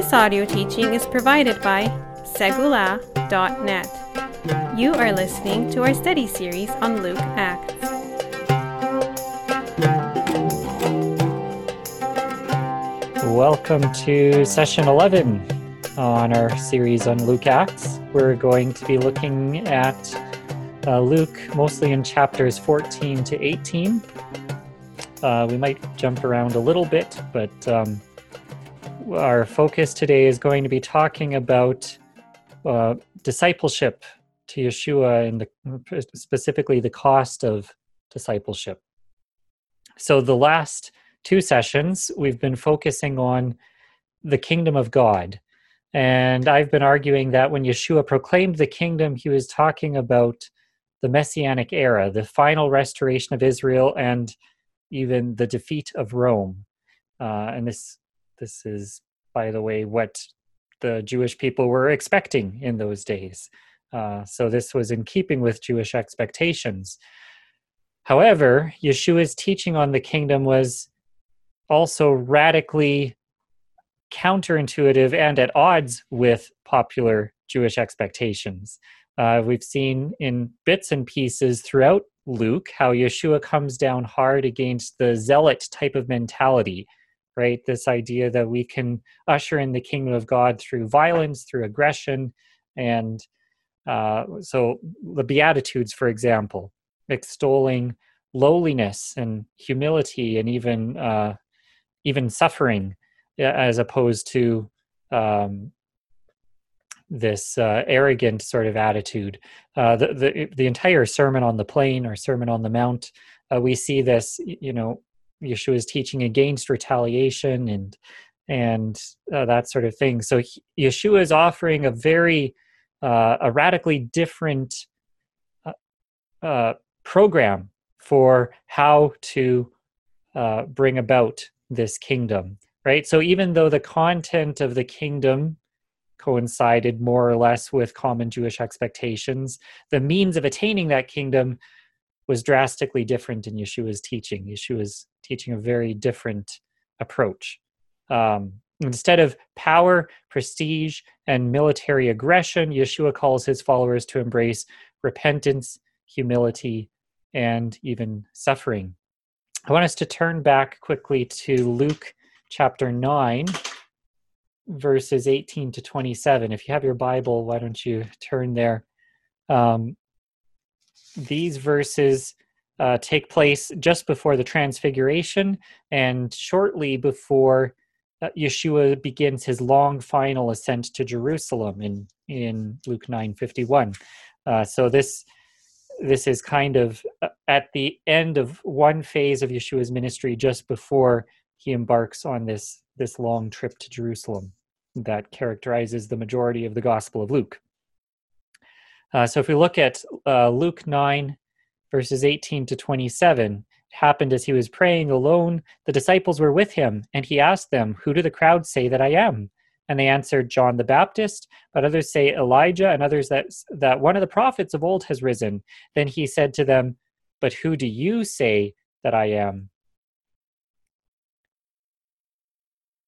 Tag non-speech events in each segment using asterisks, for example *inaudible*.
This audio teaching is provided by Segula.net. You are listening to our study series on Luke Acts. Welcome to session 11 on our series on Luke Acts. We're going to be looking at uh, Luke mostly in chapters 14 to 18. Uh, we might jump around a little bit, but um, our focus today is going to be talking about uh, discipleship to Yeshua and the, specifically the cost of discipleship. So, the last two sessions, we've been focusing on the kingdom of God. And I've been arguing that when Yeshua proclaimed the kingdom, he was talking about the messianic era, the final restoration of Israel, and even the defeat of Rome. Uh, and this this is, by the way, what the Jewish people were expecting in those days. Uh, so this was in keeping with Jewish expectations. However, Yeshua's teaching on the kingdom was also radically counterintuitive and at odds with popular Jewish expectations. Uh, we've seen in bits and pieces throughout Luke how Yeshua comes down hard against the zealot type of mentality, right? This idea that we can usher in the kingdom of God through violence, through aggression, and uh, so the Beatitudes, for example, extolling lowliness and humility and even uh, even suffering, as opposed to um, this uh, arrogant sort of attitude. Uh, the, the, the entire Sermon on the Plain or Sermon on the Mount, uh, we see this. You know, Yeshua is teaching against retaliation and and uh, that sort of thing. So he, Yeshua is offering a very uh, a radically different uh, program for how to bring about this kingdom. Right. So even though the content of the kingdom coincided more or less with common Jewish expectations. The means of attaining that kingdom was drastically different in Yeshua's teaching. Yeshua's teaching a very different approach. Um, instead of power, prestige, and military aggression, Yeshua calls his followers to embrace repentance, humility, and even suffering. I want us to turn back quickly to Luke chapter 9 verses 18 to 27. If you have your Bible, why don't you turn there? Um, these verses uh, take place just before the Transfiguration and shortly before uh, Yeshua begins his long final ascent to Jerusalem in in Luke 9:51. Uh, so this this is kind of uh, at the end of one phase of Yeshua's ministry, just before he embarks on this this long trip to Jerusalem that characterizes the majority of the Gospel of Luke. Uh, so if we look at uh, Luke 9, verses 18 to 27, it happened as he was praying alone, the disciples were with him, and he asked them, Who do the crowd say that I am? And they answered, John the Baptist, but others say Elijah, and others that, that one of the prophets of old has risen. Then he said to them, But who do you say that I am?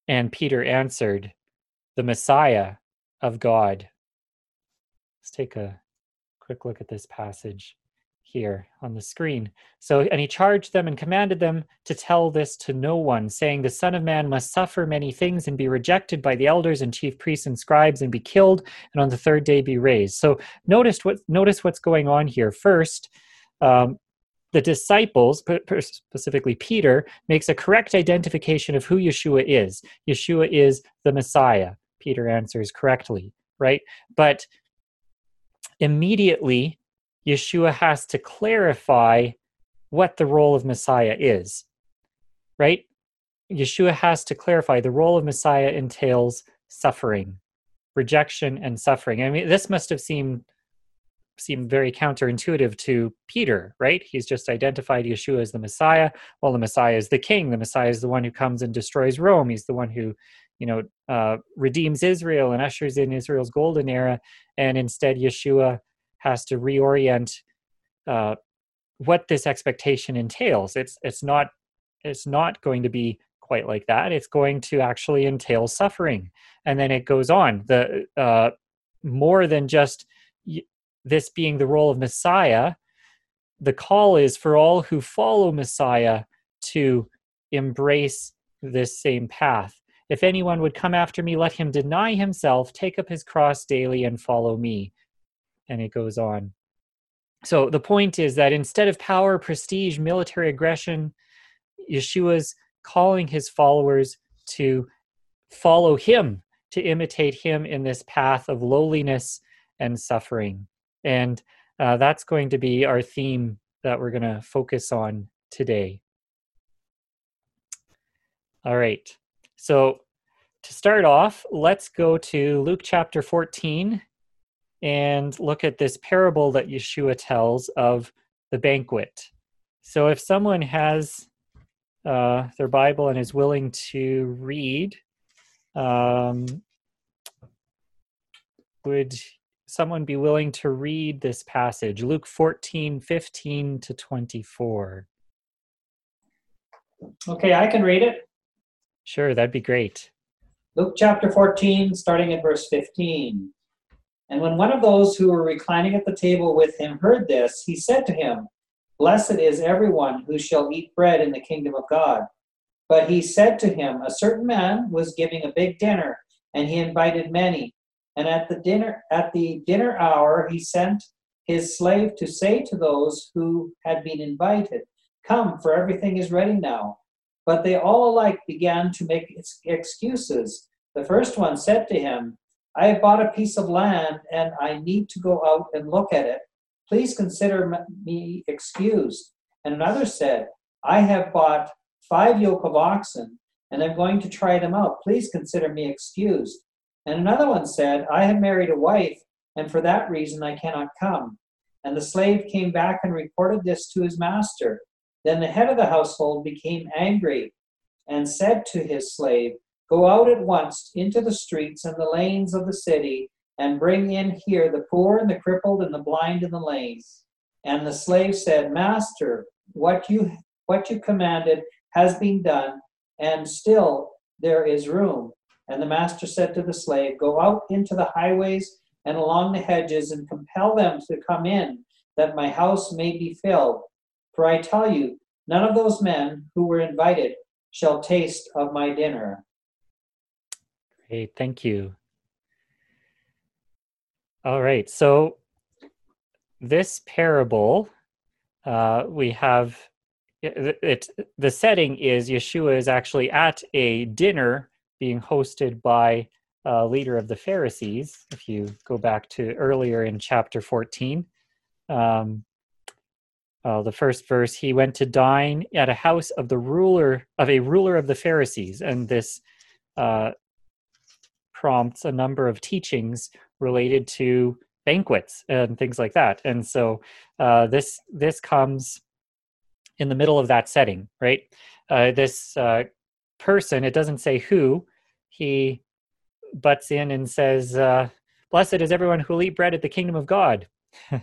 And Peter answered, the Messiah of God. Let's take a quick look at this passage here on the screen. So, and he charged them and commanded them to tell this to no one, saying, The Son of Man must suffer many things and be rejected by the elders and chief priests and scribes and be killed, and on the third day be raised. So, notice what notice what's going on here. First, um, the disciples, specifically Peter, makes a correct identification of who Yeshua is. Yeshua is the Messiah. Peter answers correctly, right? But immediately, Yeshua has to clarify what the role of Messiah is, right? Yeshua has to clarify the role of Messiah entails suffering, rejection, and suffering. I mean, this must have seemed seemed very counterintuitive to Peter, right? He's just identified Yeshua as the Messiah. Well, the Messiah is the king. The Messiah is the one who comes and destroys Rome. He's the one who you know, uh, redeems Israel and ushers in Israel's golden era, and instead Yeshua has to reorient uh, what this expectation entails. It's it's not it's not going to be quite like that. It's going to actually entail suffering. And then it goes on. The uh, more than just this being the role of Messiah, the call is for all who follow Messiah to embrace this same path. If anyone would come after me, let him deny himself, take up his cross daily, and follow me. And it goes on. So the point is that instead of power, prestige, military aggression, Yeshua's calling his followers to follow him, to imitate him in this path of lowliness and suffering. And uh, that's going to be our theme that we're going to focus on today. All right. So to start off, let's go to Luke chapter 14 and look at this parable that Yeshua tells of the banquet. So if someone has uh, their Bible and is willing to read, um, would someone be willing to read this passage? Luke 14, 15 to 24. Okay, I can read it. Sure, that'd be great. Luke chapter 14, starting at verse 15. And when one of those who were reclining at the table with him heard this, he said to him, Blessed is everyone who shall eat bread in the kingdom of God. But he said to him, A certain man was giving a big dinner, and he invited many. And at the dinner at the dinner hour he sent his slave to say to those who had been invited, Come, for everything is ready now. But they all alike began to make excuses. The first one said to him, I have bought a piece of land and I need to go out and look at it. Please consider me excused. And another said, I have bought five yoke of oxen and I'm going to try them out. Please consider me excused. And another one said, I have married a wife, and for that reason I cannot come. And the slave came back and reported this to his master. Then the head of the household became angry and said to his slave, Go out at once into the streets and the lanes of the city, and bring in here the poor and the crippled and the blind and the lame. And the slave said, Master, what you what you commanded has been done, and still there is room. And the master said to the slave, Go out into the highways and along the hedges, and compel them to come in, that my house may be filled. For I tell you, none of those men who were invited shall taste of my dinner. Great, thank you. All right, so this parable, uh, we have it, it, the setting is Yeshua is actually at a dinner being hosted by a leader of the Pharisees. If you go back to earlier in chapter 14, um, uh, the first verse, he went to dine at a house of the ruler of a ruler of the Pharisees, and this uh, prompts a number of teachings related to banquets and things like that. And so uh, this this comes in the middle of that setting, right? Uh, this uh, person, it doesn't say who, he butts in and says, uh, "Blessed is everyone who will eat bread at the kingdom of God."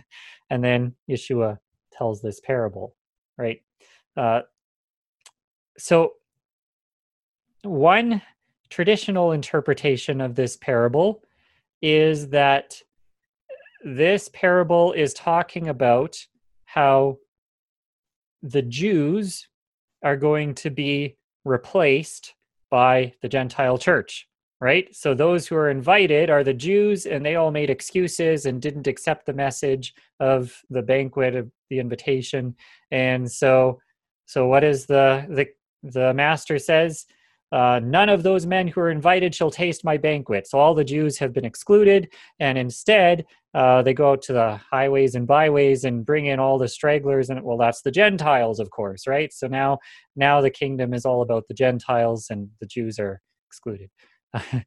*laughs* and then Yeshua tells this parable, right? Uh, so one traditional interpretation of this parable is that this parable is talking about how the Jews are going to be replaced by the Gentile church, right? So those who are invited are the Jews, and they all made excuses and didn't accept the message of the banquet of the invitation. And so, so what is the the the master says? Uh, none of those men who are invited shall taste my banquet. So all the Jews have been excluded, and instead uh, they go out to the highways and byways and bring in all the stragglers. And well, that's the Gentiles, of course, right? So now, now the kingdom is all about the Gentiles, and the Jews are excluded. *laughs*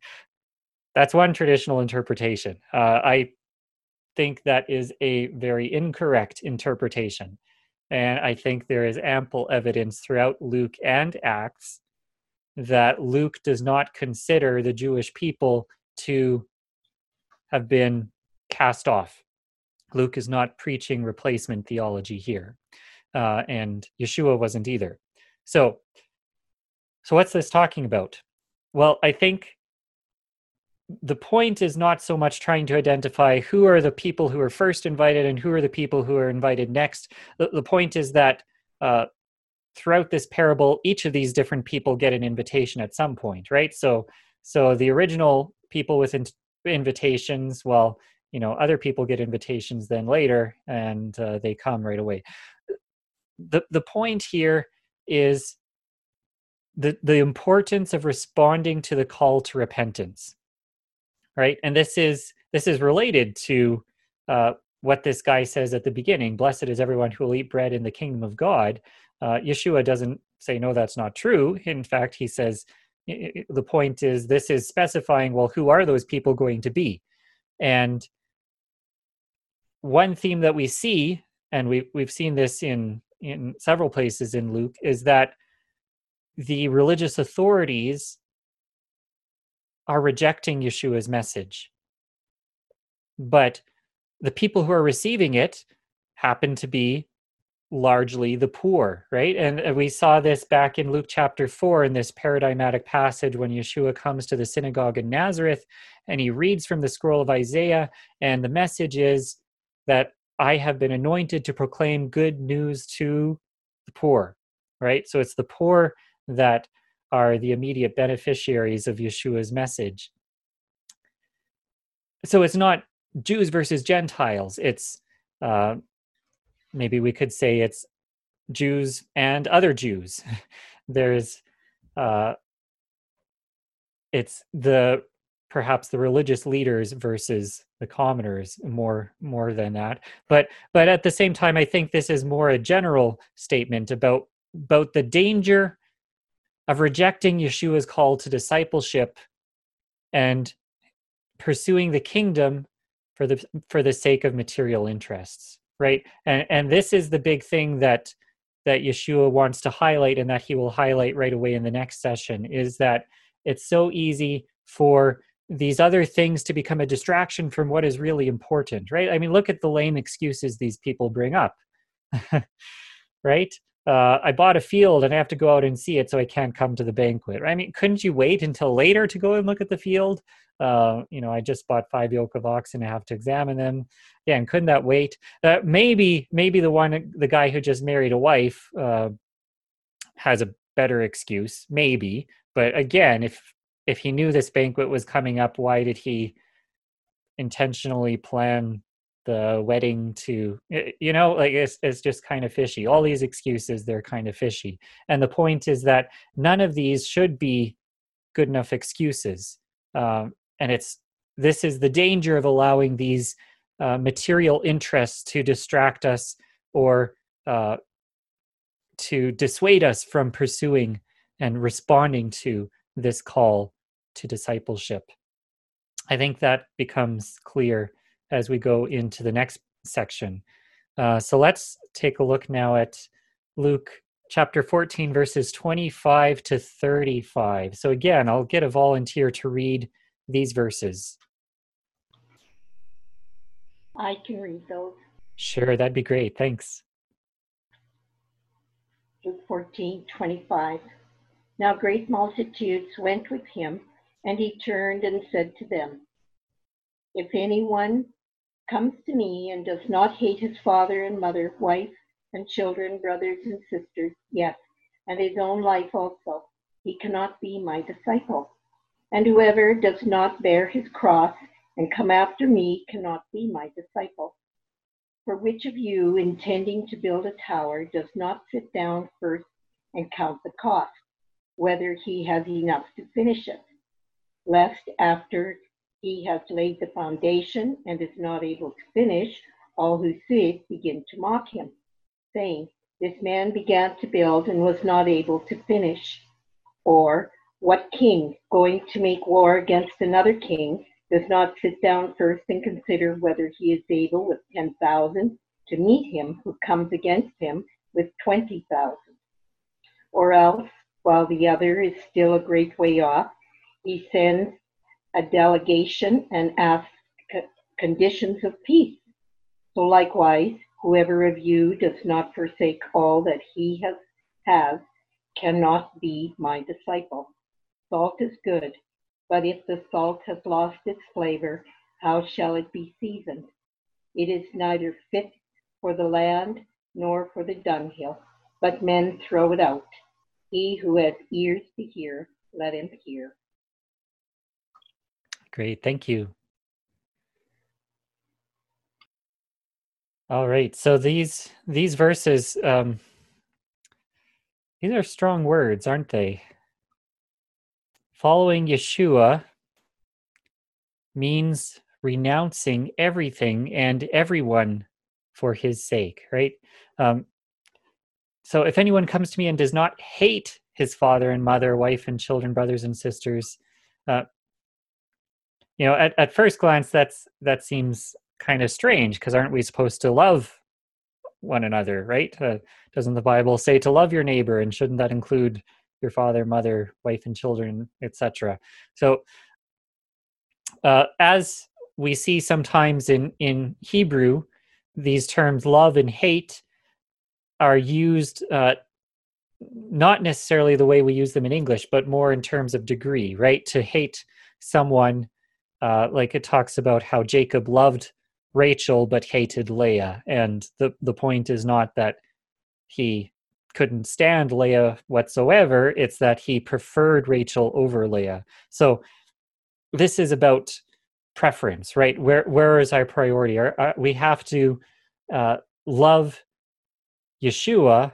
that's one traditional interpretation. Uh, I think that is a very incorrect interpretation. And I think there is ample evidence throughout Luke and Acts that Luke does not consider the Jewish people to have been cast off. Luke is not preaching replacement theology here, uh, and Yeshua wasn't either. So, so what's this talking about? Well, I think the point is not so much trying to identify who are the people who are first invited and who are the people who are invited next. The, the point is that uh, throughout this parable, each of these different people get an invitation at some point, right? So, so the original people with in- invitations, well, you know, other people get invitations then later, and uh, they come right away. the The point here is the the importance of responding to the call to repentance right? And this is this is related to uh, what this guy says at the beginning blessed is everyone who will eat bread in the kingdom of god. Uh, yeshua doesn't say no that's not true. In fact he says the point is this is specifying well who are those people going to be? And one theme that we see and we, we've seen this in in several places in luke is that the religious authorities are rejecting Yeshua's message. But the people who are receiving it happen to be largely the poor, right? And uh, we saw this back in Luke chapter 4 in this paradigmatic passage when Yeshua comes to the synagogue in Nazareth and he reads from the scroll of Isaiah. And the message is that I have been anointed to proclaim good news to the poor, right? So it's the poor that are the immediate beneficiaries of Yeshua's message. So it's not Jews versus Gentiles. It's uh, maybe we could say it's Jews and other Jews. *laughs* There's uh, it's the perhaps the religious leaders versus the commoners more more than that but but at the same time i think this is more a general statement about about the danger of rejecting Yeshua's call to discipleship and pursuing the kingdom for the for the sake of material interests right? And and this is the big thing that that Yeshua wants to highlight and that he will highlight right away in the next session is that it's so easy for these other things to become a distraction from what is really important right? I mean look at the lame excuses these people bring up *laughs* right uh, I bought a field and I have to go out and see it, so I can't come to the banquet. I mean, couldn't you wait until later to go and look at the field? Uh, you know, I just bought five yoke of oxen. And I have to examine them. Yeah, and couldn't that wait? Uh, maybe, maybe the one, the guy who just married a wife, uh, has a better excuse. Maybe, but again, if if he knew this banquet was coming up, why did he intentionally plan the wedding to you know like it's, it's just kind of fishy. All these excuses they're kind of fishy. And the point is that none of these should be good enough excuses. Um, and it's this is the danger of allowing these uh, material interests to distract us or uh, to dissuade us from pursuing and responding to this call to discipleship. I think that becomes clear as we go into the next section. Uh, so let's take a look now at Luke chapter 14, verses 25 to 35. So again, I'll get a volunteer to read these verses. I can read those. Sure, that'd be great. Thanks. Luke 14, 25. Now great multitudes went with him, and he turned and said to them, If anyone comes to me and does not hate his father and mother, wife and children, brothers and sisters, yes, and his own life also, he cannot be my disciple. And whoever does not bear his cross and come after me cannot be my disciple. For which of you, intending to build a tower, does not sit down first and count the cost, whether he has enough to finish it, lest after he has laid the foundation and is not able to finish, all who see it begin to mock him, saying, This man began to build and was not able to finish. Or, what king, going to make war against another king, does not sit down first and consider whether he is able with 10,000 to meet him who comes against him with 20,000? Or else, while the other is still a great way off, he sends a delegation and ask conditions of peace. So likewise, whoever of you does not forsake all that he has, has cannot be my disciple. Salt is good, but if the salt has lost its flavor, how shall it be seasoned? It is neither fit for the land nor for the dunghill, but men throw it out. He who has ears to hear, let him hear. Great, thank you. All right, so these these verses, um, these are strong words, aren't they? Following Yeshua means renouncing everything and everyone for his sake, right? Um, so if anyone comes to me and does not hate his father and mother, wife and children, brothers and sisters, uh, you know, at, at first glance, that's that seems kind of strange because aren't we supposed to love one another, right? Uh, doesn't the Bible say to love your neighbor, and shouldn't that include your father, mother, wife, and children, etc.? So, uh, as we see sometimes in in Hebrew, these terms love and hate are used uh, not necessarily the way we use them in English, but more in terms of degree, right? To hate someone, uh, like it talks about how Jacob loved Rachel but hated Leah, and the the point is not that he couldn't stand Leah whatsoever; it's that he preferred Rachel over Leah. So this is about preference, right? Where where is our priority? Our, we have to uh, love Yeshua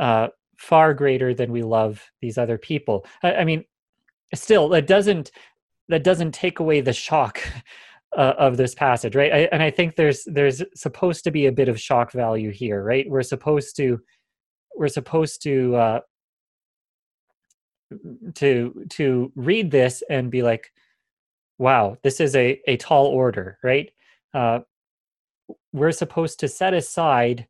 uh, far greater than we love these other people. I, I, mean, still, it doesn't that doesn't take away the shock *laughs* uh, of this passage, right? I, and I think there's there's supposed to be a bit of shock value here, right? We're supposed to we're supposed to uh, to to read this and be like, wow, this is a a tall order, right? Uh, we're supposed to set aside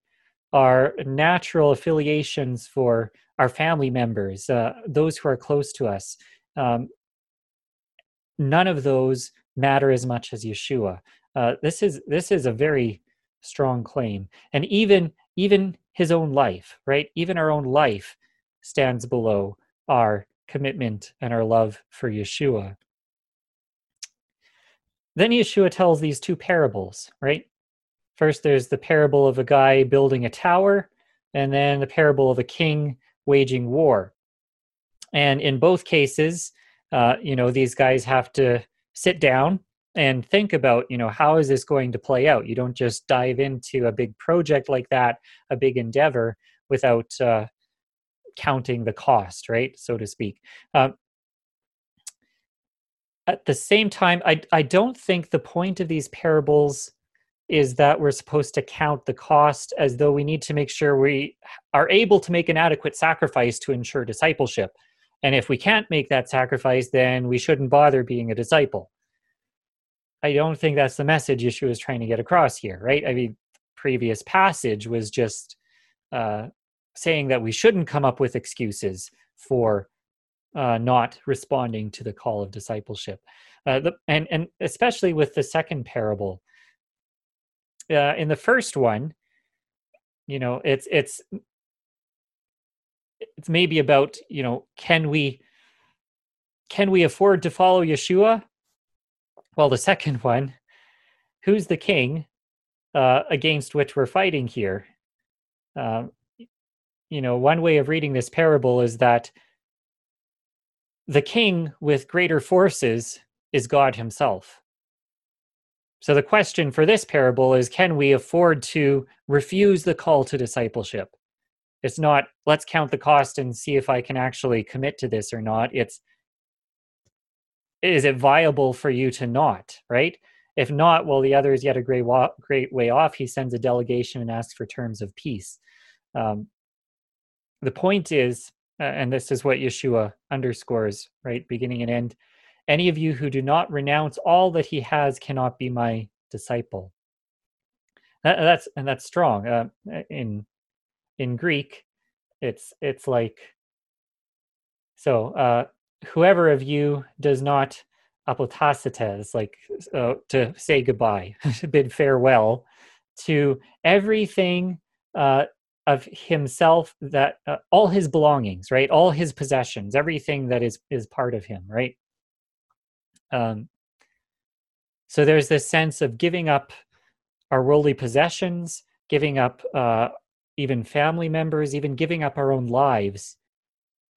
our natural affiliations for our family members, uh, those who are close to us. Um, none of those matter as much as Yeshua. Uh, this is this is a very strong claim, and even even his own life, right? Even our own life stands below our commitment and our love for Yeshua. Then Yeshua tells these two parables, right? First, there's the parable of a guy building a tower, and then the parable of a king waging war. And in both cases, uh, you know, these guys have to sit down and think about, you know, how is this going to play out? You don't just dive into a big project like that, a big endeavor, without uh, counting the cost, right, so to speak. Um, at the same time, I I don't think the point of these parables is that we're supposed to count the cost as though we need to make sure we are able to make an adequate sacrifice to ensure discipleship. And if we can't make that sacrifice, then we shouldn't bother being a disciple. I don't think that's the message Yeshua is trying to get across here, right? I mean, previous passage was just uh, saying that we shouldn't come up with excuses for uh, not responding to the call of discipleship. Uh, the, and, and especially with the second parable, uh, in the first one, you know, it's it's it's maybe about you know, can we can we afford to follow Yeshua? Well, the second *laughs* one, who's the king uh, against which we're fighting here? Uh, you know, one way of reading this parable is that the king with greater forces is God himself. So the question for this parable is can we afford to refuse the call to discipleship? It's not let's count the cost and see if I can actually commit to this or not. It's is it viable for you to not, right? If not, well, the other is yet a great, wa- great way off. He sends a delegation and asks for terms of peace. Um, the point is, uh, and this is what Yeshua underscores, right, beginning and end any of you who do not renounce all that he has cannot be my disciple. That, that's and that's strong. Uh, in in Greek, it's it's like so. Uh, whoever of you does not apotassetai, like uh, to say goodbye, *laughs* to bid farewell to everything uh, of himself that uh, all his belongings right all his possessions everything that is is part of him right um so there's this sense of giving up our worldly possessions giving up uh even family members even giving up our own lives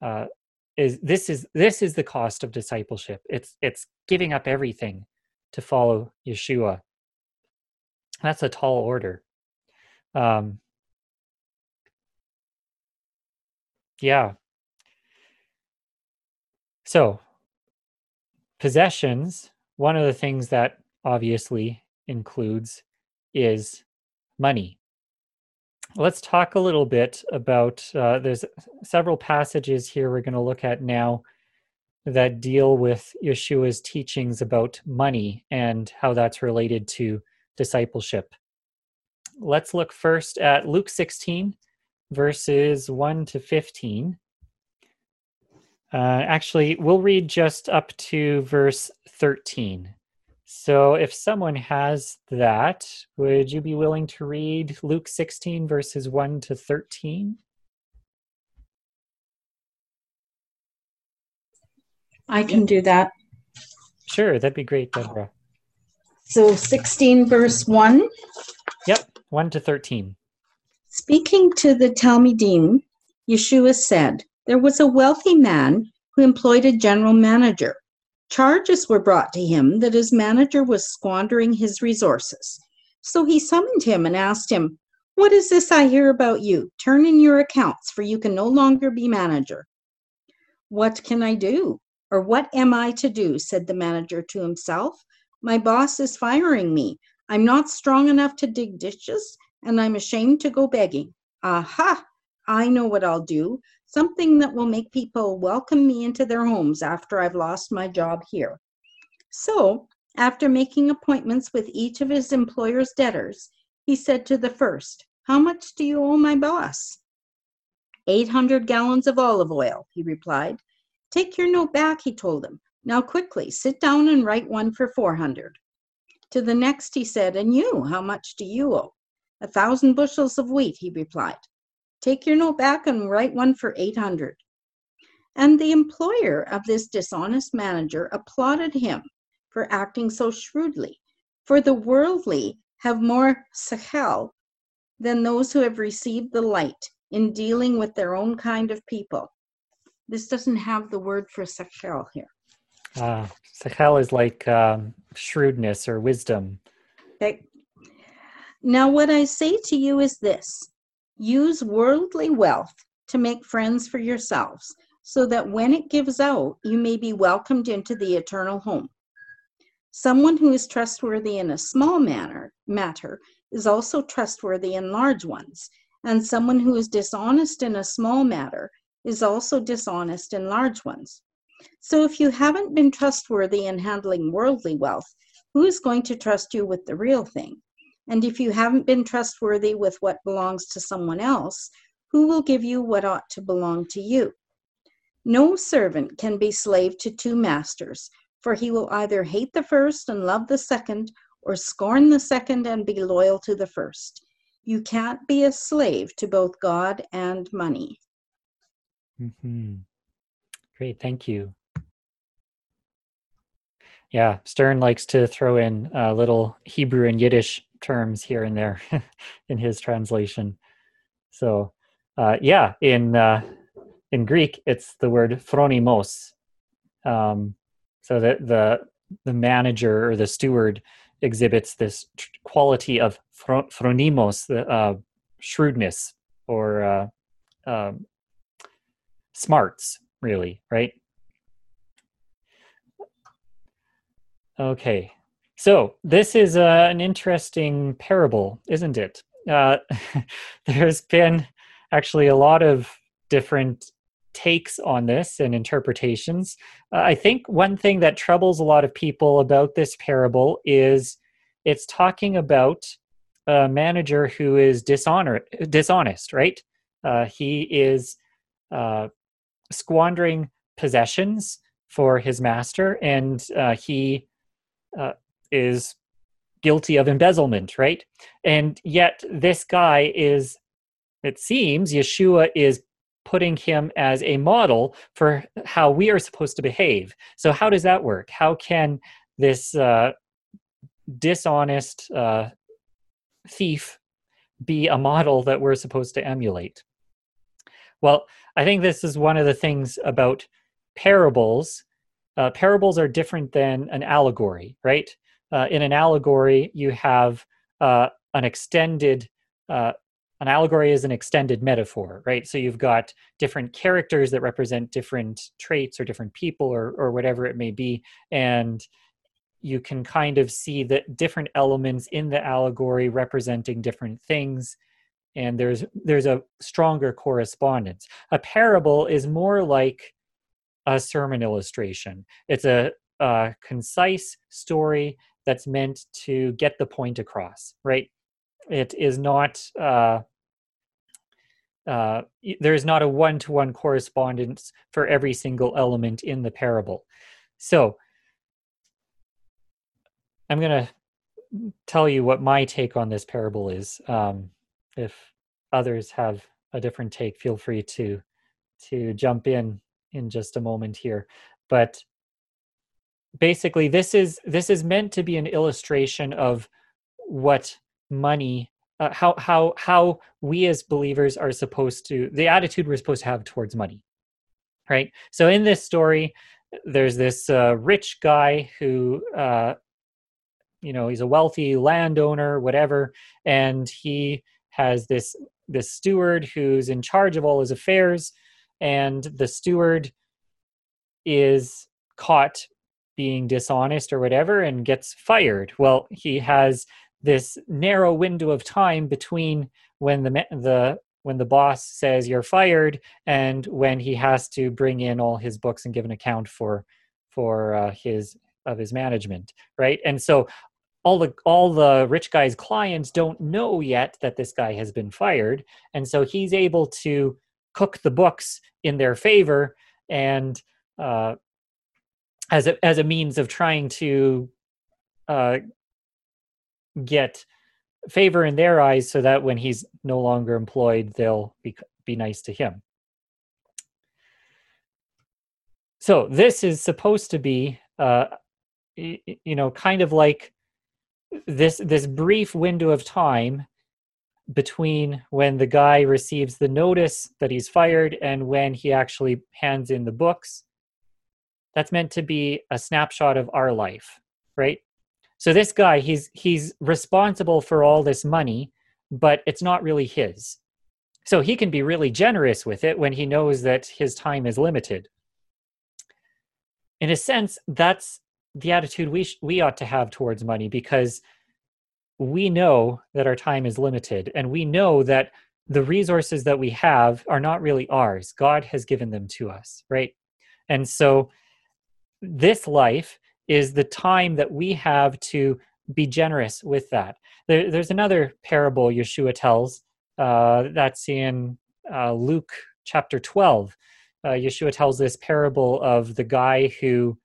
uh is this is this is the cost of discipleship. It's it's giving up everything to follow yeshua. That's a tall order. Um yeah. So possessions one of the things that obviously includes is money let's talk a little bit about uh, there's several passages here we're going to look at now that deal with yeshua's teachings about money and how that's related to discipleship. Let's look first at luke 16 verses 1 to 15 uh, actually we'll read just up to verse 13 so if someone has that, would you be willing to read Luke 16, verses 1 to 13? I can do that. Sure, that'd be great, Deborah. So 16, verse 1. Yep, 1 to 13. Speaking to the Talmidim, Yeshua said, There was a wealthy man who employed a general manager Charges were brought to him that his manager was squandering his resources. So he summoned him and asked him, What is this I hear about you? Turn in your accounts, for you can no longer be manager. What can I do? Or what am I to do? said the manager to himself. My boss is firing me. I'm not strong enough to dig ditches, and I'm ashamed to go begging. Aha! I know what I'll do something that will make people welcome me into their homes after I've lost my job here. So, after making appointments with each of his employer's debtors, he said to the first, How much do you owe my boss? 800 gallons of olive oil, he replied. Take your note back, he told him. Now, quickly, sit down and write one for 400. To the next, he said, And you, how much do you owe? A thousand bushels of wheat, he replied. Take your note back and write one for 800. And the employer of this dishonest manager applauded him for acting so shrewdly. For the worldly have more sechel than those who have received the light in dealing with their own kind of people. This doesn't have the word for sechel here. Uh, sechel is like um, shrewdness or wisdom. Okay. Now, what I say to you is this Use worldly wealth to make friends for yourselves, so that when it gives out, you may be welcomed into the eternal home. Someone who is trustworthy in a small manner, matter is also trustworthy in large ones, and someone who is dishonest in a small matter is also dishonest in large ones. So if you haven't been trustworthy in handling worldly wealth, who is going to trust you with the real thing? And if you haven't been trustworthy with what belongs to someone else, who will give you what ought to belong to you? No servant can be slave to two masters, for he will either hate the first and love the second, or scorn the second and be loyal to the first. You can't be a slave to both God and money. Mm-hmm. Great, thank you. Yeah, Stern likes to throw in a little Hebrew and Yiddish terms here and there *laughs* in his translation. So, uh, yeah, in uh, in Greek, it's the word phronimos. Um, so that the the manager or the steward exhibits this quality of phronimos, the uh, shrewdness or uh, um, smarts, really, right? Okay, so this is uh, an interesting parable, isn't it? Uh, *laughs* there's been actually a lot of different takes on this and interpretations. Uh, I think one thing that troubles a lot of people about this parable is it's talking about a manager who is dishonor dishonest, right? Uh, he is uh, squandering possessions for his master, and he uh, is guilty of embezzlement, right? And yet this guy is it seems Yeshua is putting him as a model for how we are supposed to behave. So, how does that work? How can this uh, dishonest uh, thief be a model that we're supposed to emulate? Well, I think this is one of the things about parables. Uh, parables are different than an allegory, right? Uh, in an allegory, you have uh, an extended uh, an allegory is an extended metaphor, right? So you've got different characters that represent different traits or different people or or whatever it may be, and you can kind of see the different elements in the allegory representing different things and there's there's a stronger correspondence a parable is more like a sermon illustration it's a, a concise story that's meant to get the point across right? It is not uh, uh, there is not a one-to-one correspondence for every single element in the parable. So i'm going to tell you what my take on this parable is. Um, if others have a different take feel free to to jump in in just a moment here. But basically this is this is meant to be an illustration of what money uh, how how how we as believers are supposed to the attitude we're supposed to have towards money right? So in this story there's this uh, rich guy who uh, you know he's a wealthy landowner whatever and he has this this steward who's in charge of all his affairs and the steward is caught being dishonest or whatever and gets fired. Well he has this narrow window of time between when the the when the boss says you're fired and when he has to bring in all his books and give an account for for uh, his of his management right? And so all the all the rich guy's clients don't know yet that this guy has been fired. And so he's able to cook the books in their favor and uh, as a as a means of trying to uh, get favor in their eyes so that when he's no longer employed they'll be be nice to him. So this is supposed to be uh, you know kind of like this this brief window of time between when the guy receives the notice that he's fired and when he actually hands in the books that's meant to be a snapshot of our life right? So this guy he's he's responsible for all this money but it's not really his. So he can be really generous with it when he knows that his time is limited. In a sense that's the attitude we sh- we ought to have towards money because we know that our time is limited and we know that the resources that we have are not really ours. God has given them to us right? And so this life is the time that we have to be generous with that. There, there's another parable yeshua tells uh, that's in uh, luke chapter 12 uh, yeshua tells this parable of the guy who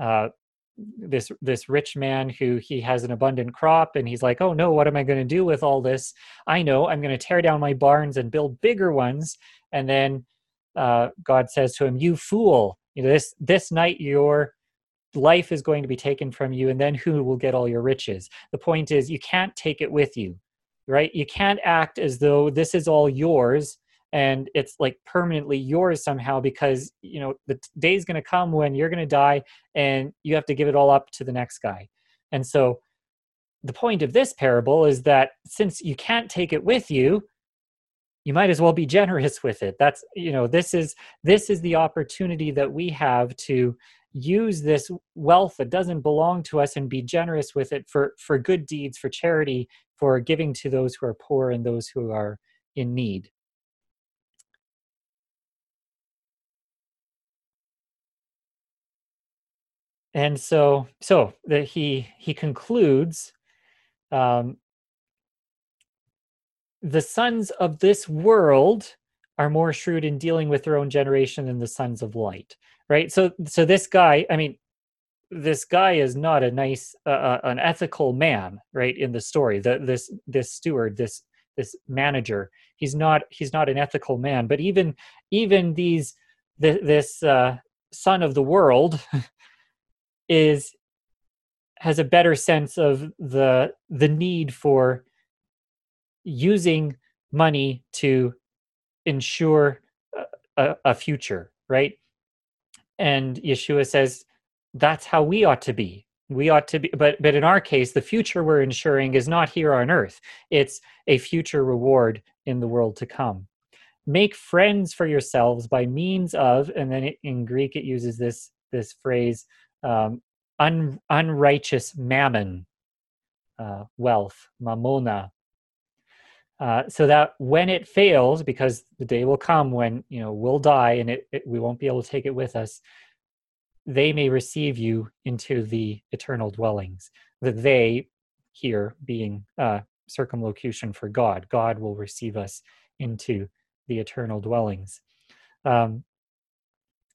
uh, this this rich man who he has an abundant crop and he's like oh no what am i going to do with all this? I know i'm going to tear down my barns and build bigger ones. And then uh, god says to him you fool you know this this night your life is going to be taken from you and then who will get all your riches? The point is you can't take it with you right? You can't act as though this is all yours and it's like permanently yours somehow because you know the day's going to come when you're going to die and you have to give it all up to the next guy. And so the point of this parable is that since you can't take it with you you might as well be generous with it. That's you know this is this is the opportunity that we have to use this wealth that doesn't belong to us and be generous with it for for good deeds for charity for giving to those who are poor and those who are in need. And so so that he he concludes um, the sons of this world are more shrewd in dealing with their own generation than the sons of light right so so this guy i mean this guy is not a nice uh, uh an ethical man right in the story the, this this steward this this manager. He's not he's not an ethical man. But even even these th- this uh, son of the world *laughs* is has a better sense of the the need for using money to ensure a, a future, right? And Yeshua says that's how we ought to be. We ought to be but but in our case the future we're ensuring is not here on earth. It's a future reward in the world to come. Make friends for yourselves by means of and then it, in greek it uses this this phrase um, un, unrighteous mammon uh, wealth mamona uh, so that when it fails because the day will come when you know we'll die and it, it, we won't be able to take it with us they may receive you into the eternal dwellings. The they here being uh, circumlocution for God. God will receive us into the eternal dwellings. Um,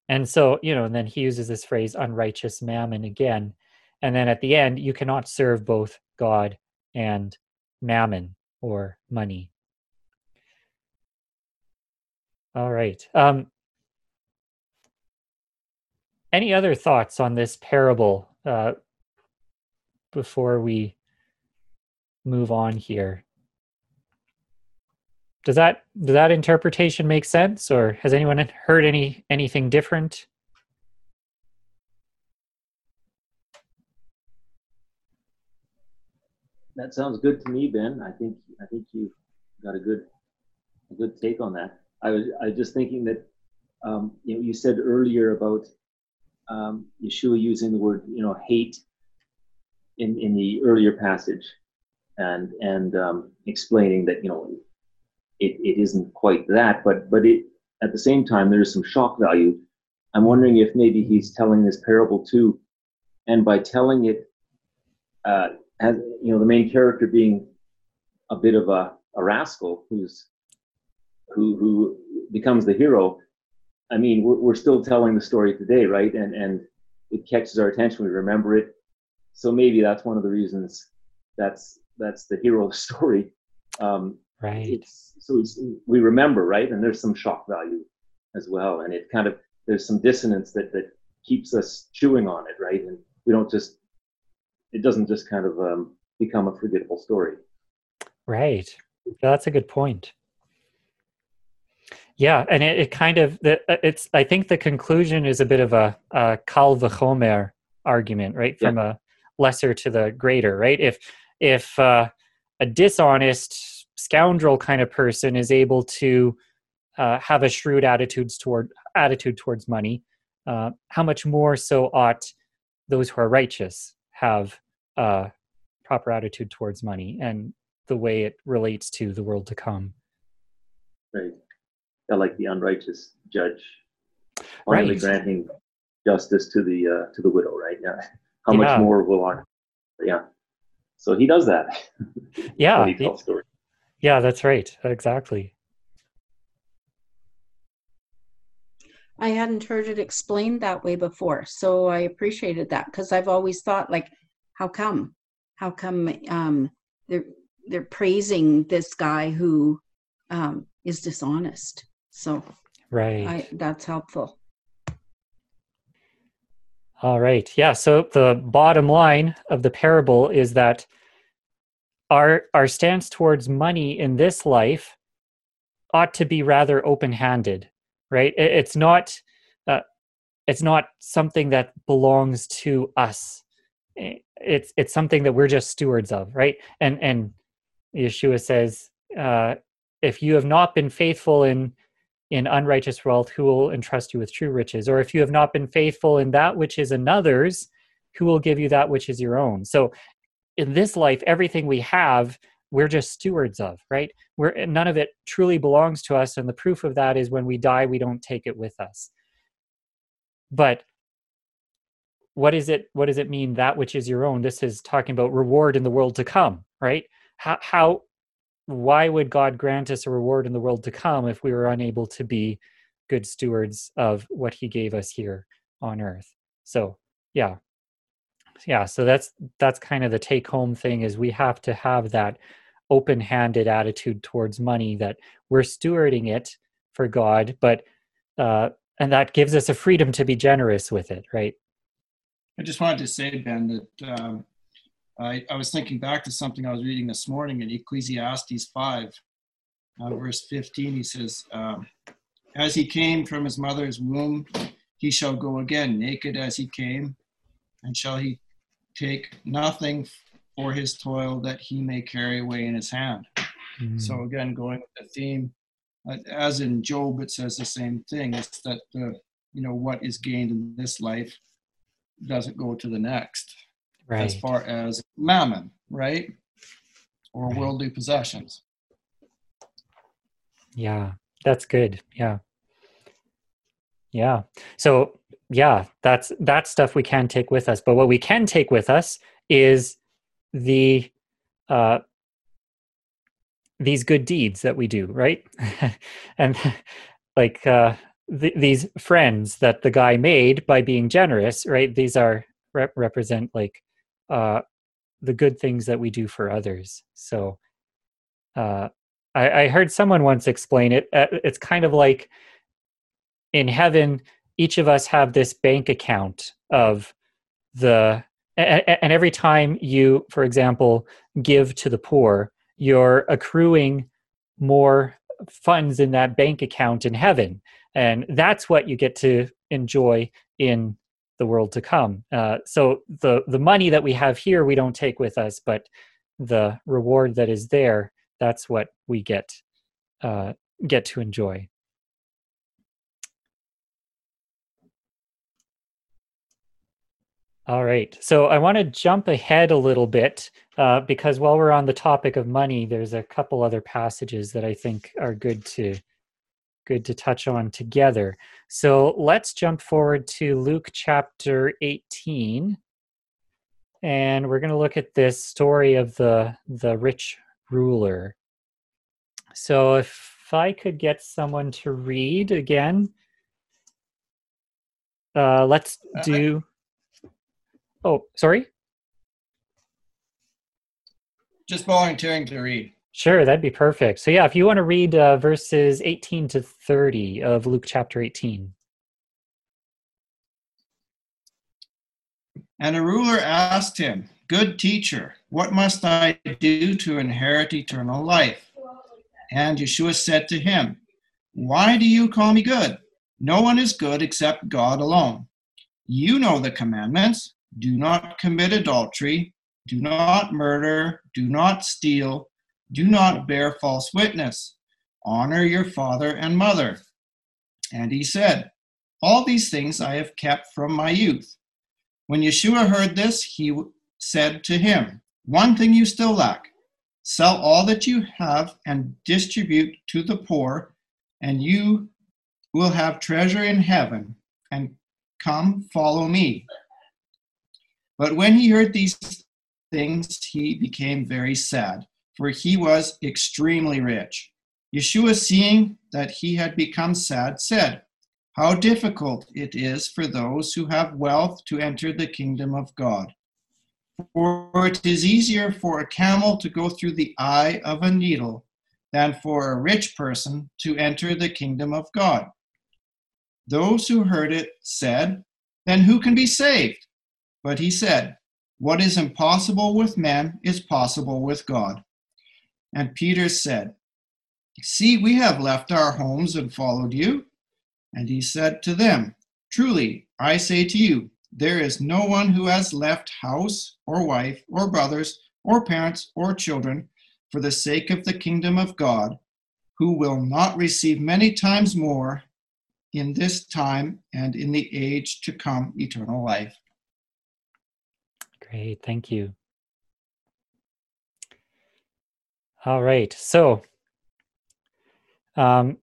and so, you know, and then he uses this phrase, unrighteous mammon again. And then at the end, you cannot serve both God and mammon or money. All right. Um, any other thoughts on this parable uh, before we move on here? Does that does that interpretation make sense, or has anyone heard any anything different? That sounds good to me, Ben. I think I think you've got a good a good take on that. I was I was just thinking that um, you know you said earlier about um, Yeshua using the word, you know, hate in, in the earlier passage and, and um, explaining that, you know, it, it isn't quite that, but, but it, at the same time, there is some shock value. I'm wondering if maybe he's telling this parable too, and by telling it, uh, as you know, the main character being a bit of a, a rascal who's who who becomes the hero, I mean, we're, we're still telling the story today, right? And and it catches our attention. We remember it. So maybe that's one of the reasons that's that's the hero of *laughs* the story. Um, right. It's, so it's, we remember, right? And there's some shock value as well, and it kind of there's some dissonance that that keeps us chewing on it, right? And we don't just it doesn't just kind of um, become a forgettable story. Right. That's a good point. Yeah, and it, it kind of uh, it's. I think the conclusion is a bit of a, a kal v'chomer argument, right? From yeah. a lesser to the greater, right? If if uh, a dishonest scoundrel kind of person is able to uh, have a shrewd attitudes toward attitude towards money, uh, how much more so ought those who are righteous have a proper attitude towards money and the way it relates to the world to come. Right like the unrighteous judge finally right. granting justice to the uh, to the widow, right? Yeah. How yeah. much more will our yeah. So he does that. *laughs* Yeah. he Yeah, that's right. Exactly. I hadn't heard it explained that way before, so I appreciated that because I've always thought like, how come? How come um, they're they're praising this guy who um, is dishonest? So right, I, that's helpful. All right. Yeah. So the bottom line of the parable is that our our stance towards money in this life ought to be rather open-handed, right? It, it's not uh, it's not something that belongs to us. It's it's something that we're just stewards of, right? And and Yeshua says, uh, if you have not been faithful in in unrighteous wealth, who will entrust you with true riches? Or if you have not been faithful in that which is another's, who will give you that which is your own? So in this life, everything we have, we're just stewards of, right? We're, none of it truly belongs to us. And the proof of that is when we die, we don't take it with us. But what is it what does it mean that which is your own this is talking about reward in the world to come right how, how why would God grant us a reward in the world to come if we were unable to be good stewards of what he gave us here on earth? So, yeah. Yeah, so that's that's kind of the take home thing is we have to have that open-handed attitude towards money that we're stewarding it for God, but uh, and that gives us a freedom to be generous with it, right? I just wanted to say, Ben, that um, I, I was thinking back to something I was reading this morning in Ecclesiastes 5, uh, verse 15. He says, um, As he came from his mother's womb, he shall go again, naked as he came, and shall he take nothing for his toil that he may carry away in his hand. Mm-hmm. So, again, going with the theme, uh, as in Job, it says the same thing. It's that the you know what is gained in this life doesn't go to the next. Right. As far as mammon, right? Or right. worldly possessions. Yeah, that's good. Yeah. Yeah. So yeah, that's that stuff we can take with us. But what we can take with us is the uh these good deeds that we do, right? *laughs* and like uh th- these friends that the guy made by being generous, right? These are rep- represent like uh, the good things that we do for others. So uh, I, I heard someone once explain it. Uh, it's kind of like in heaven, each of us have this bank account of the and, and every time you, for example, give to the poor, you're accruing more funds in that bank account in heaven and that's what you get to enjoy in the world to come. Uh, so the the money that we have here we don't take with us but the reward that is there that's what we get uh, get to enjoy. All right. So i want to jump ahead a little bit uh, because while we're on the topic of money there's a couple other passages that i think are good to good to touch on together. So let's jump forward to Luke chapter 18. And we're going to look at this story of the, the rich ruler. So if I could get someone to read again, uh, let's uh, do. Oh, sorry. Just volunteering to read. Sure, that'd be perfect. So, yeah, if you want to read uh, verses 18 to 30 of Luke chapter 18. And a ruler asked him, Good teacher, what must I do to inherit eternal life? And Yeshua said to him, Why do you call me good? No one is good except God alone. You know the commandments do not commit adultery, do not murder, do not steal do not bear false witness. Honor your father and mother. And he said, All these things I have kept from my youth. When Yeshua heard this, he said to him, One thing you still lack sell all that you have and distribute to the poor, and you will have treasure in heaven. And come, follow me. But when he heard these things, he became very sad for he was extremely rich. Yeshua, seeing that he had become sad, said, How difficult it is for those who have wealth to enter the kingdom of God. For it is easier for a camel to go through the eye of a needle than for a rich person to enter the kingdom of God. Those who heard it said, Then who can be saved? But he said, What is impossible with men is possible with God. And Peter said, See, we have left our homes and followed you. And he said to them, Truly, I say to you, there is no one who has left house or wife or brothers or parents or children for the sake of the kingdom of God who will not receive many times more in this time and in the age to come eternal life. Great, thank you. All right. So, um,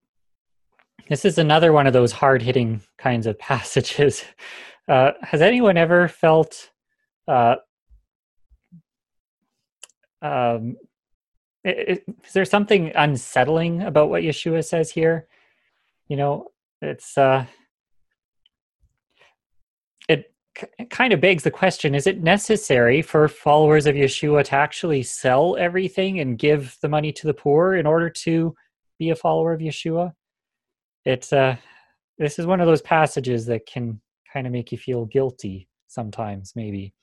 this is another one of those hard hitting kinds of *laughs* passages. Uh, has anyone ever felt uh, um, it, is there something unsettling about what Yeshua says here? You know, it's uh, it it kind of begs the question is it necessary for followers of Yeshua to actually sell everything and give the money to the poor in order to be a follower of Yeshua? It's uh this is one of those passages that can kind of make you feel guilty sometimes maybe.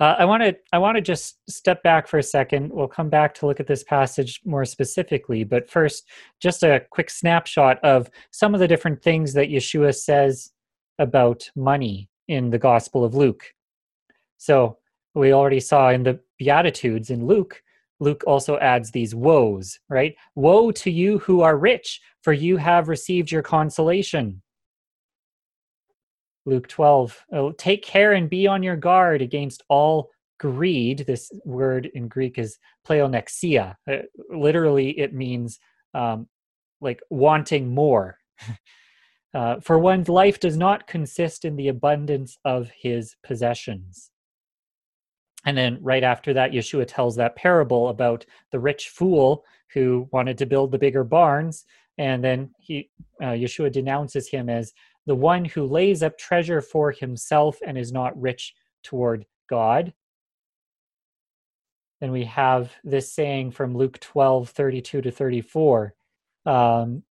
Uh, I want to I want to just step back for a second. We'll come back to look at this passage more specifically, but first, just a quick snapshot of some of the different things that Yeshua says about money in the Gospel of Luke. So we already saw in the Beatitudes in Luke, Luke also adds these woes, right? Woe to you who are rich, for you have received your consolation. Luke 12, oh, take care and be on your guard against all greed. This word in Greek is pleonexia. Uh, literally, it means um, like wanting more. *laughs* Uh, for one's life does not consist in the abundance of his possessions. And then right after that, Yeshua tells that parable about the rich fool who wanted to build the bigger barns. And then he, uh, Yeshua denounces him as the one who lays up treasure for himself and is not rich toward God. Then we have this saying from Luke 12, 32 to 34. Um,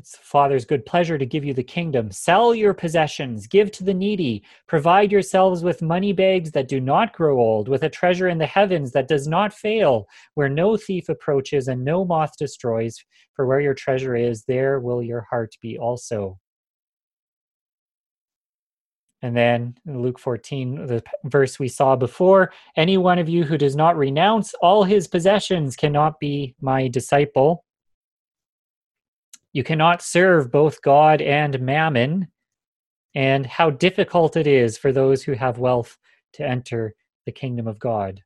it's the Father's good pleasure to give you the kingdom. Sell your possessions, give to the needy, provide yourselves with money bags that do not grow old, with a treasure in the heavens that does not fail, where no thief approaches and no moth destroys. For where your treasure is, there will your heart be also. And then Luke 14, the verse we saw before any one of you who does not renounce all his possessions cannot be my disciple. You cannot serve both God and mammon, and how difficult it is for those who have wealth to enter the kingdom of God.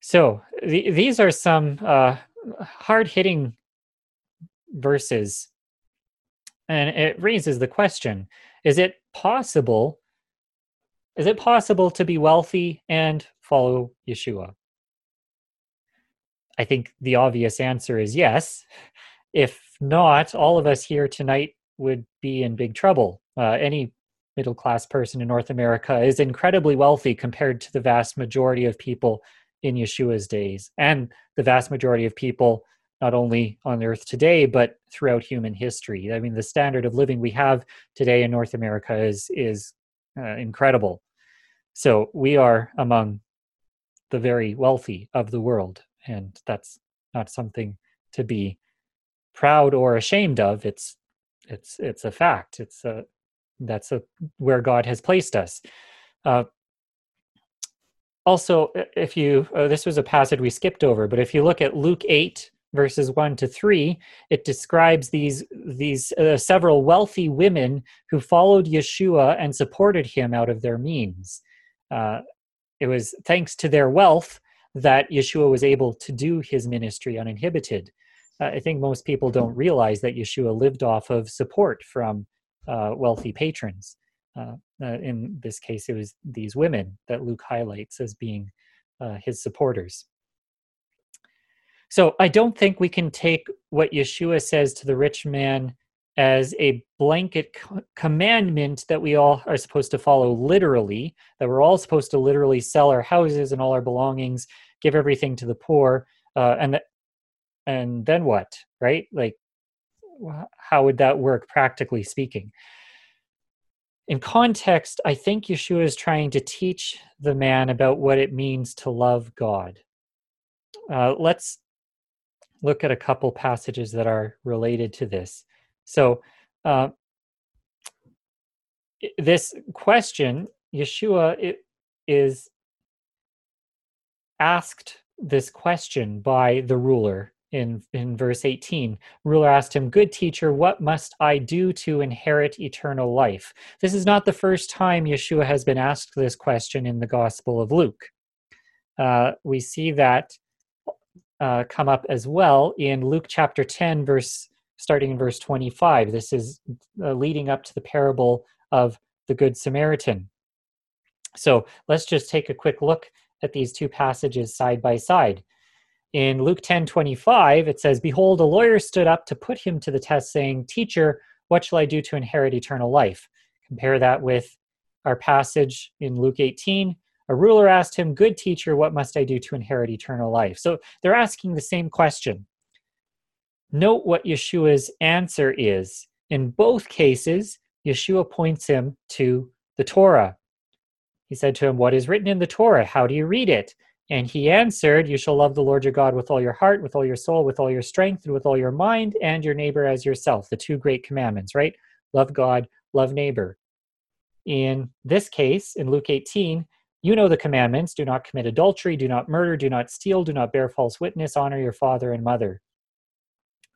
So, the, these are some uh, hard hitting verses. And it raises the question is it possible? Is it possible to be wealthy and follow Yeshua? I think the obvious answer is yes. If not, all of us here tonight would be in big trouble. Uh, any middle class person in North America is incredibly wealthy compared to the vast majority of people in Yeshua's days and the vast majority of people not only on earth today but throughout human history. I mean the standard of living we have today in North America is is uh, incredible. So we are among the very wealthy of the world and that's not something to be proud or ashamed of it's it's it's a fact it's a that's a where god has placed us. Uh, also if you uh, this was a passage we skipped over but if you look at luke 8 verses 1 to 3 it describes these these uh, several wealthy women who followed yeshua and supported him out of their means. Uh, it was thanks to their wealth that Yeshua was able to do his ministry uninhibited. Uh, I think most people don't realize that Yeshua lived off of support from uh, wealthy patrons. Uh, uh in this case, it was these women that Luke highlights as being uh, his supporters. So I don't think we can take what Yeshua says to the rich man as a blanket commandment that we all are supposed to follow literally, that we're all supposed to literally sell our houses and all our belongings, give everything to the poor, uh, and th- and then what, right? Like, how would that work practically speaking? In context, I think Yeshua is trying to teach the man about what it means to love God. Uh, let's look at a couple passages that are related to this. So, uh, this question, Yeshua is asked this question by the ruler in, in verse 18. Ruler asked him, Good teacher, what must I do to inherit eternal life? This is not the first time Yeshua has been asked this question in the Gospel of Luke. Uh, we see that uh, come up as well in Luke chapter 10, verse starting in verse 25. This is uh, leading up to the parable of the Good Samaritan. So let's just take a quick look at these two passages side by side. In Luke 10 25, it says, Behold, a lawyer stood up to put him to the test, saying, Teacher, What shall I do to inherit eternal life? Compare that with our passage in Luke 18. A ruler asked him, Good teacher, what must I do to inherit eternal life? So they're asking the same question. Note what Yeshua's answer is. In both cases, Yeshua points him to the Torah. He said to him, What is written in the Torah? How do you read it? And he answered, You shall love the Lord your God with all your heart, with all your soul, with all your strength, and with all your mind, and your neighbor as yourself. The two great commandments, right? Love God, love neighbor. In this case, in Luke 18, you know the commandments do not commit adultery, do not murder, do not steal, do not bear false witness, honor your father and mother.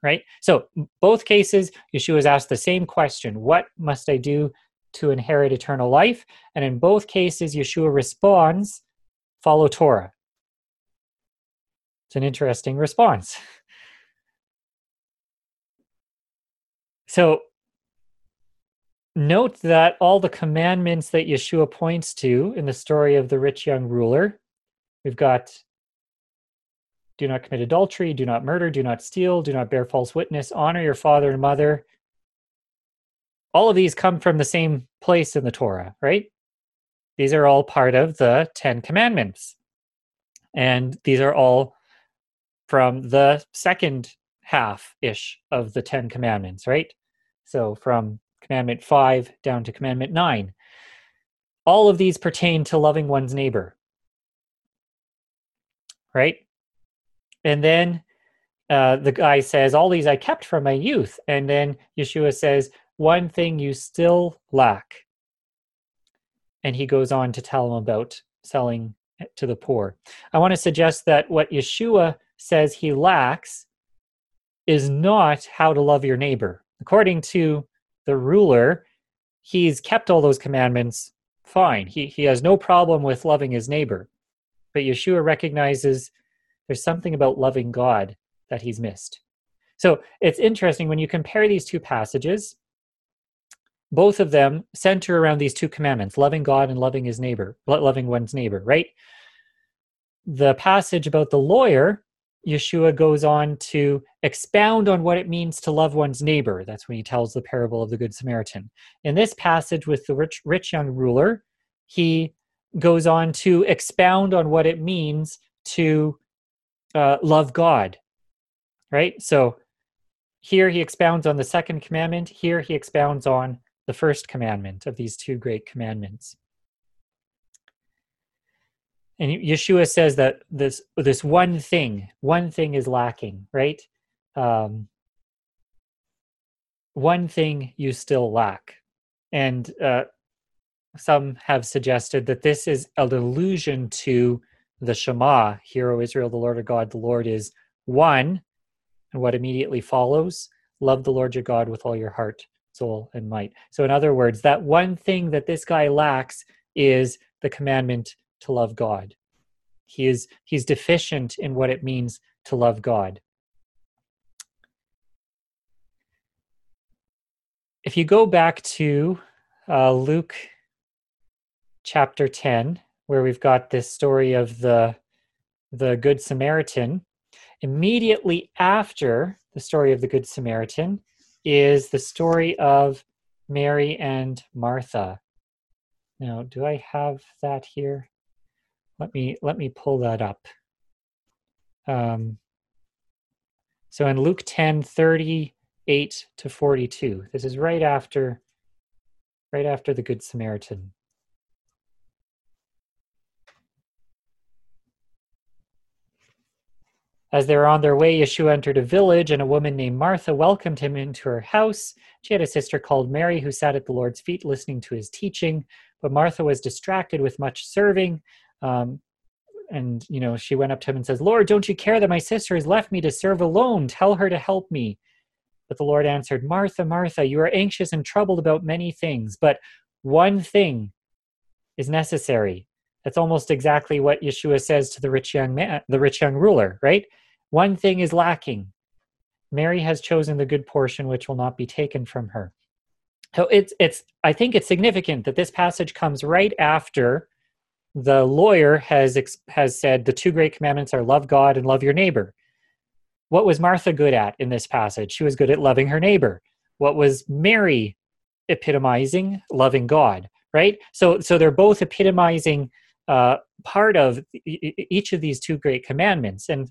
Right? So, both cases, Yeshua is asked the same question What must I do to inherit eternal life? And in both cases, Yeshua responds, Follow Torah. It's an interesting response. So note that all the commandments that Yeshua points to in the story of the rich young ruler, we've got do not commit adultery, do not murder, do not steal, do not bear false witness, honor your father and mother. All of these come from the same place in the Torah, right? These are all part of the Ten Commandments. And these are all from the second half ish of the Ten Commandments, right? So from Commandment 5 down to Commandment 9. All of these pertain to loving one's neighbor, right? And then uh, the guy says, All these I kept from my youth. And then Yeshua says, One thing you still lack. And he goes on to tell him about selling to the poor. I want to suggest that what Yeshua says he lacks is not how to love your neighbor. According to the ruler, he's kept all those commandments fine. He, he has no problem with loving his neighbor. But Yeshua recognizes there's something about loving God that he's missed. So it's interesting when you compare these two passages, both of them center around these two commandments loving God and loving his neighbor, loving one's neighbor, right? The passage about the lawyer Yeshua goes on to expound on what it means to love one's neighbor. That's when he tells the parable of the Good Samaritan. In this passage with the rich, rich young ruler, he goes on to expound on what it means to uh, love God. Right? So here he expounds on the second commandment, here he expounds on the first commandment of these two great commandments and Yeshua says that this this one thing, one thing is lacking, right? Um, one thing you still lack, and uh, some have suggested that this is an allusion to the Shema. Hear, O Israel, the Lord our God, the Lord is one, and what immediately follows: love the Lord your God with all your heart, soul, and might. So, in other words, that one thing that this guy lacks is the commandment to love God. He is he's deficient in what it means to love God. If you go back to uh, Luke chapter 10, where we've got this story of the the Good Samaritan, immediately after the story of the Good Samaritan is the story of Mary and Martha. Now, do I have that here? let me let me pull that up. Um, so in Luke 10, 38 to 42, this is right after right after the Good Samaritan. As they were on their way, Yeshua entered a village, and a woman named Martha welcomed him into her house. She had a sister called Mary who sat at the Lord's feet listening to his teaching, but Martha was distracted with much serving. Um, and you know she went up to him and says lord don't you care that my sister has left me to serve alone tell her to help me but the lord answered martha martha you are anxious and troubled about many things but one thing is necessary that's almost exactly what yeshua says to the rich young man the rich young ruler right one thing is lacking mary has chosen the good portion which will not be taken from her so it's it's i think it's significant that this passage comes right after the lawyer has has said the two great commandments are love God and love your neighbor. What was Martha good at in this passage? She was good at loving her neighbor. what was Mary epitomizing? Loving God, right? So, so they're both epitomizing uh, part of each of these two great commandments. And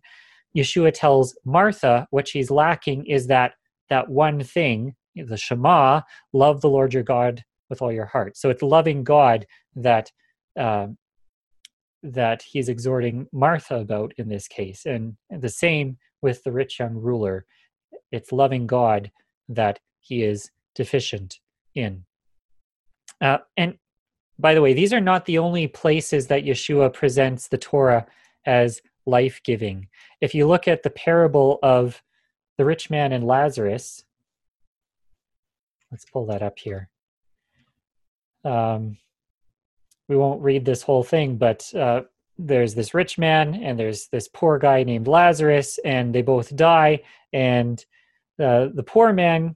Yeshua tells Martha what she's lacking is that that one thing, the Shema, love the Lord your God with all your heart. So it's loving God that uh, that he's exhorting Martha about in this case, and the same with the rich young ruler. It's loving God that he is deficient in. Uh, and by the way, these are not the only places that Yeshua presents the Torah as life giving. If you look at the parable of the rich man and Lazarus, let's pull that up here. Um, we won't read this whole thing, but uh, there's this rich man and there's this poor guy named Lazarus, and they both die. And uh, the poor man,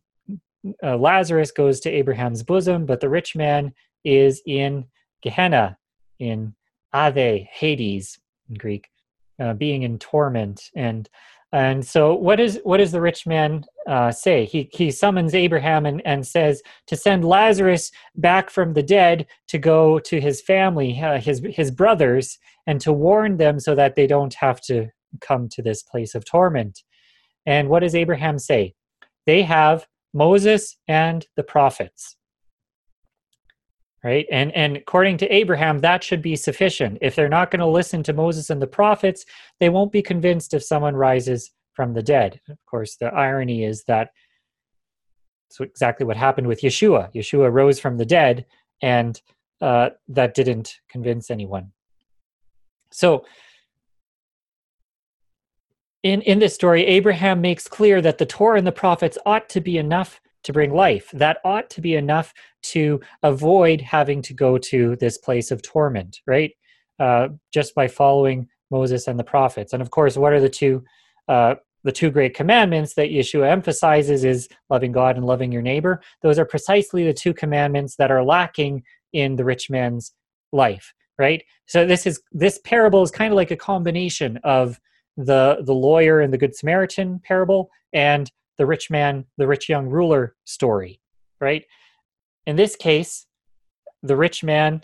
uh, Lazarus, goes to Abraham's bosom, but the rich man is in Gehenna, in Ave, Hades in Greek, uh, being in torment. And and so, what is what does the rich man uh, say? He he summons Abraham and, and says to send Lazarus back from the dead to go to his family, uh, his his brothers, and to warn them so that they don't have to come to this place of torment. And what does Abraham say? They have Moses and the prophets right? And and according to abraham that should be sufficient. If they're not going to listen to moses and the prophets they won't be convinced if someone rises from the dead. Of course the irony is that it's exactly what happened with yeshua. Yeshua rose from the dead and uh, that didn't convince anyone. So in in this story abraham makes clear that the torah and the prophets ought to be enough to bring life. That ought to be enough to avoid having to go to this place of torment, right? Uh, just by following Moses and the prophets. And of course, what are the two uh, the two great commandments that Yeshua emphasizes is loving God and loving your neighbor. Those are precisely the two commandments that are lacking in the rich man's life, right? So this is this parable is kind of like a combination of the the lawyer and the good Samaritan parable and the rich man, the rich young ruler story, right? In this case, the rich man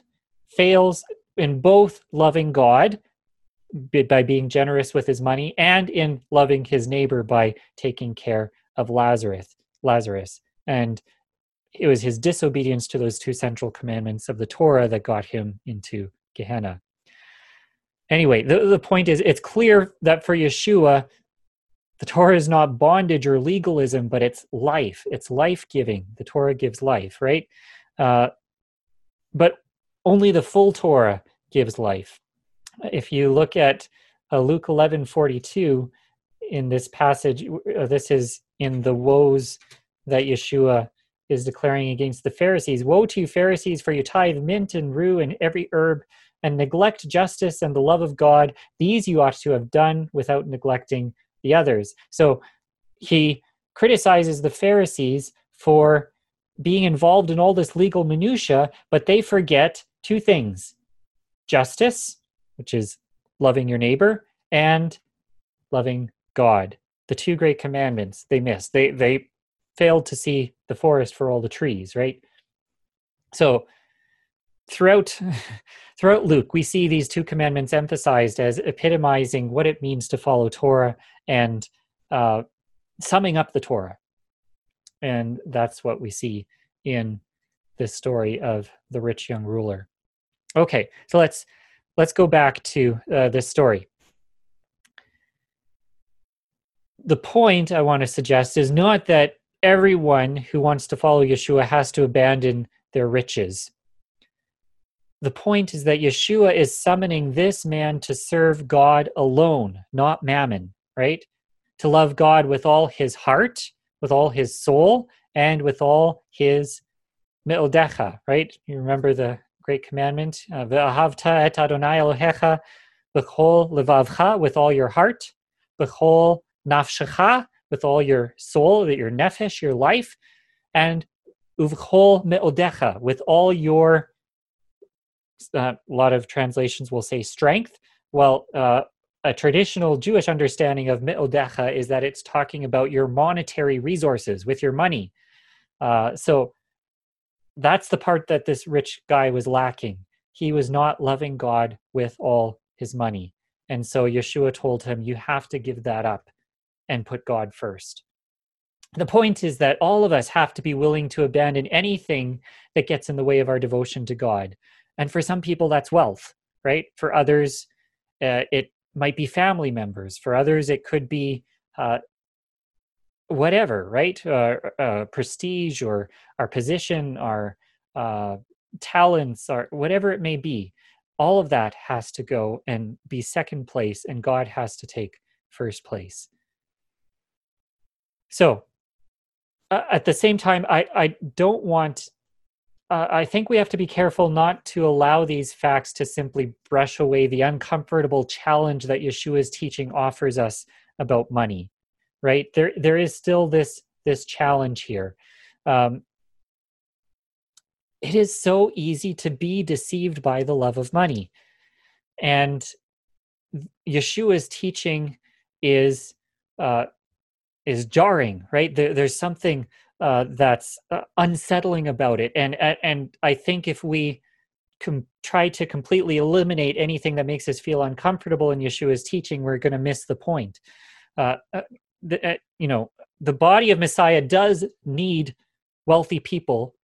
fails in both loving God by being generous with his money and in loving his neighbor by taking care of Lazarus. Lazarus. And it was his disobedience to those two central commandments of the Torah that got him into Gehenna. Anyway, the, the point is it's clear that for Yeshua, the Torah is not bondage or legalism, but it's life. It's life giving. The Torah gives life, right? Uh, but only the full Torah gives life. If you look at uh, Luke eleven forty two, in this passage, uh, this is in the woes that Yeshua is declaring against the Pharisees. Woe to you, Pharisees, for you tithe mint and rue and every herb, and neglect justice and the love of God. These you ought to have done without neglecting the others. So he criticizes the Pharisees for being involved in all this legal minutia, but they forget two things justice, which is loving your neighbor, and loving God. The two great commandments they missed. They they failed to see the forest for all the trees, right? So throughout *laughs* throughout Luke, we see these two commandments emphasized as epitomizing what it means to follow Torah and uh, summing up the Torah. And that's what we see in this story of the rich young ruler. Okay, so let's let's go back to uh, this story. The point I want to suggest is not that everyone who wants to follow Yeshua has to abandon their riches the point is that Yeshua is summoning this man to serve God alone, not mammon, right? To love God with all his heart, with all his soul, and with all his mi'odecha, right? You remember the great commandment, uh, Ve'ahavta et Adonai Elohecha b'chol levavcha, with all your heart, b'chol nafshecha, with all your soul, that your nefesh, your life, and uvchol me'odecha, with all your uh, a lot of translations will say strength. Well, uh, a traditional Jewish understanding of mi'odecha is that it's talking about your monetary resources with your money. Uh, so that's the part that this rich guy was lacking. He was not loving God with all his money. And so Yeshua told him, You have to give that up and put God first. The point is that all of us have to be willing to abandon anything that gets in the way of our devotion to God. And for some people, that's wealth, right? For others, uh, it might be family members. For others, it could be uh, whatever, right? Uh, uh, prestige or our position, our uh, talents, or whatever it may be. All of that has to go and be second place, and God has to take first place. So, uh, at the same time, I, I don't want uh, I think we have to be careful not to allow these facts to simply brush away the uncomfortable challenge that Yeshua's teaching offers us about money. Right there, there is still this this challenge here. Um, it is so easy to be deceived by the love of money, and Yeshua's teaching is uh, is jarring. Right there, there's something uh, that's uh, unsettling about it. And and I think if we com- try to completely eliminate anything that makes us feel uncomfortable in Yeshua's teaching, we're going to miss the point. Uh, uh the, uh, you know, the body of Messiah does need wealthy people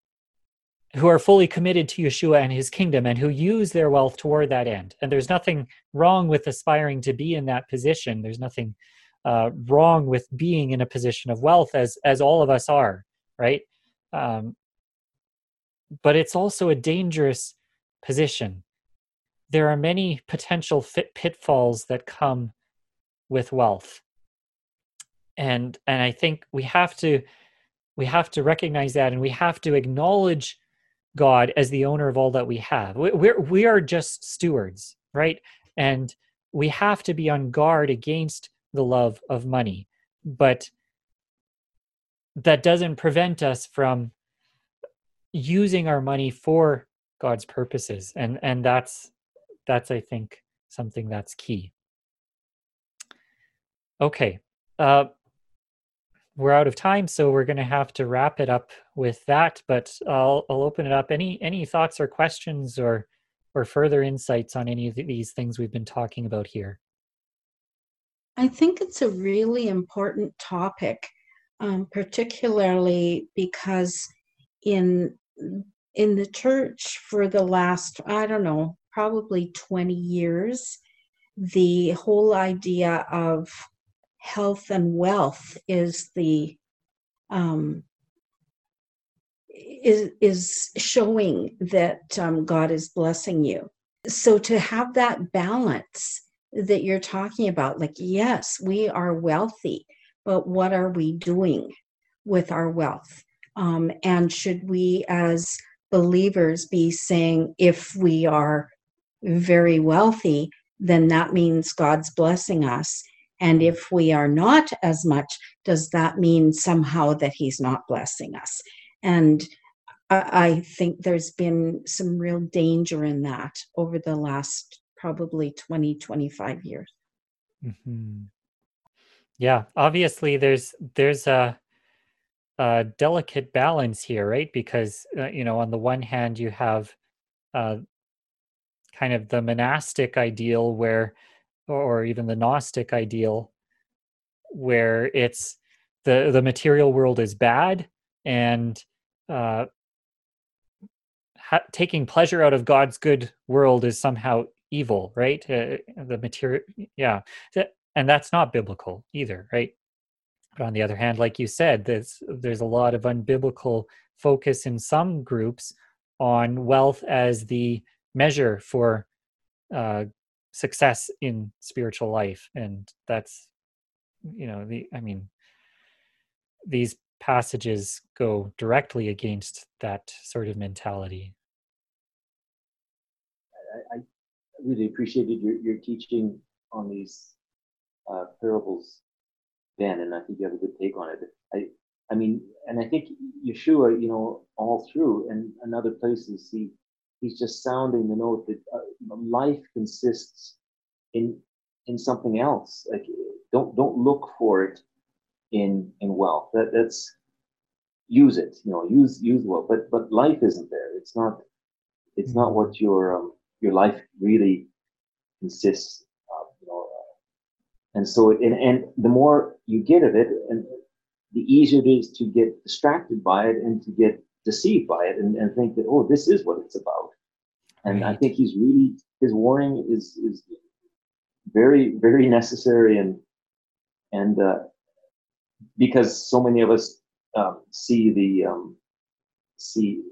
who are fully committed to Yeshua and his kingdom and who use their wealth toward that end. And there's nothing wrong with aspiring to be in that position. There's nothing uh, wrong with being in a position of wealth, as as all of us are right? Um, but it's also a dangerous position. There are many potential fit pitfalls that come with wealth, and and I think we have to we have to recognize that, and we have to acknowledge God as the owner of all that we have. We're we are just stewards, right? And we have to be on guard against the love of money, but that doesn't prevent us from using our money for God's purposes. And and that's that's I think something that's key. Okay. Uh we're out of time, so we're going to have to wrap it up with that. But I'll, I'll open it up. Any any thoughts or questions or or further insights on any of these things we've been talking about here? I think it's a really important topic um, particularly because in in the church for the last I don't know probably 20 years the whole idea of health and wealth is the um, is is showing that um, God is blessing you. So to have that balance that you're talking about, like yes, we are wealthy, but what are we doing with our wealth? Um, and should we, as believers, be saying if we are very wealthy, then that means God's blessing us? And if we are not as much, does that mean somehow that He's not blessing us? And I think there's been some real danger in that over the last probably 20, 25 years. Mm-hmm. Yeah, obviously there's there's a, a delicate balance here, right? Because uh, you know, on the one hand, you have uh, kind of the monastic ideal, where, or even the Gnostic ideal, where it's the the material world is bad and uh, ha- taking pleasure out of God's good world is somehow evil, right? Uh, the material, yeah and that's not biblical either right? But on the other hand like you said there's there's a lot of unbiblical focus in some groups on wealth as the measure for uh, success in spiritual life and that's you know the i mean these passages go directly against that sort of mentality. I, I really appreciated your, your teaching on these uh, parables Ben, and I think you have a good take on it. I, I mean, and I think Yeshua, you know, all through and, and other places, he he's just sounding the note that uh, life consists in in something else. Like, don't don't look for it in in wealth. That that's use it. You know, use use well, but but life isn't there. It's not. It's not what your um, your life really consists of. You know, uh, and so and and the more you get of it, and the easier it is to get distracted by it and to get deceived by it and, and think that oh this is what it's about. And right. i think he's really his warning is is very very necessary and and uh, because so many of us um, see the um, see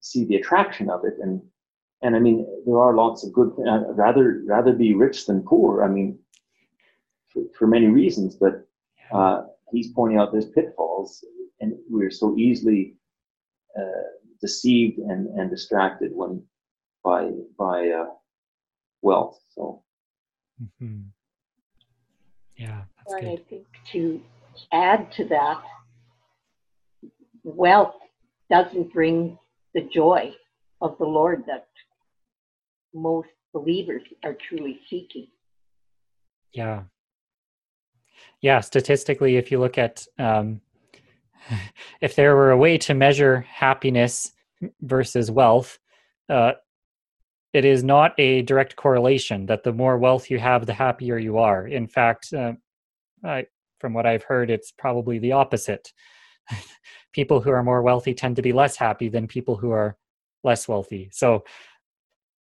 see the attraction of it. And and i mean there are lots of good uh, rather rather be rich than poor. I mean for, for many reasons but uh, he's pointing out there's pitfalls and we're so easily uh, deceived and, and distracted when by by uh, wealth. So, mm-hmm. yeah, that's and good. I think to add to that, wealth doesn't bring the joy of the Lord that most believers are truly seeking. Yeah. Yeah, statistically, if you look at um, *laughs* if there were a way to measure happiness versus wealth, uh, it is not a direct correlation that the more wealth you have, the happier you are. In fact, uh, I, from what I've heard, it's probably the opposite. *laughs* people who are more wealthy tend to be less happy than people who are less wealthy. So,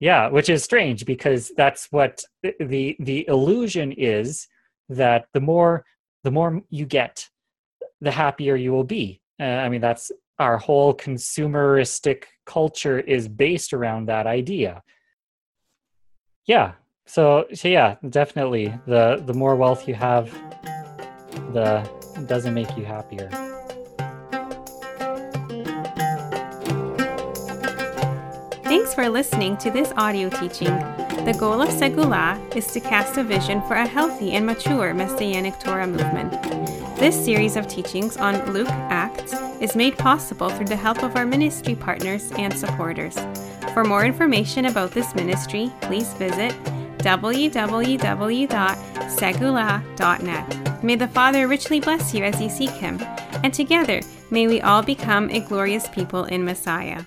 yeah, which is strange because that's what the the illusion is that the more the more you get, the happier you will be. Uh, I mean, that's our whole consumeristic culture is based around that idea. Yeah. So, so yeah, definitely the the more wealth you have, the doesn't make you happier. Thanks for listening to this audio teaching. The goal of Segula is to cast a vision for a healthy and mature Messianic Torah movement. This series of teachings on Luke Acts is made possible through the help of our ministry partners and supporters. For more information about this ministry, please visit www.segula.net. May the Father richly bless you as you seek Him, and together may we all become a glorious people in Messiah.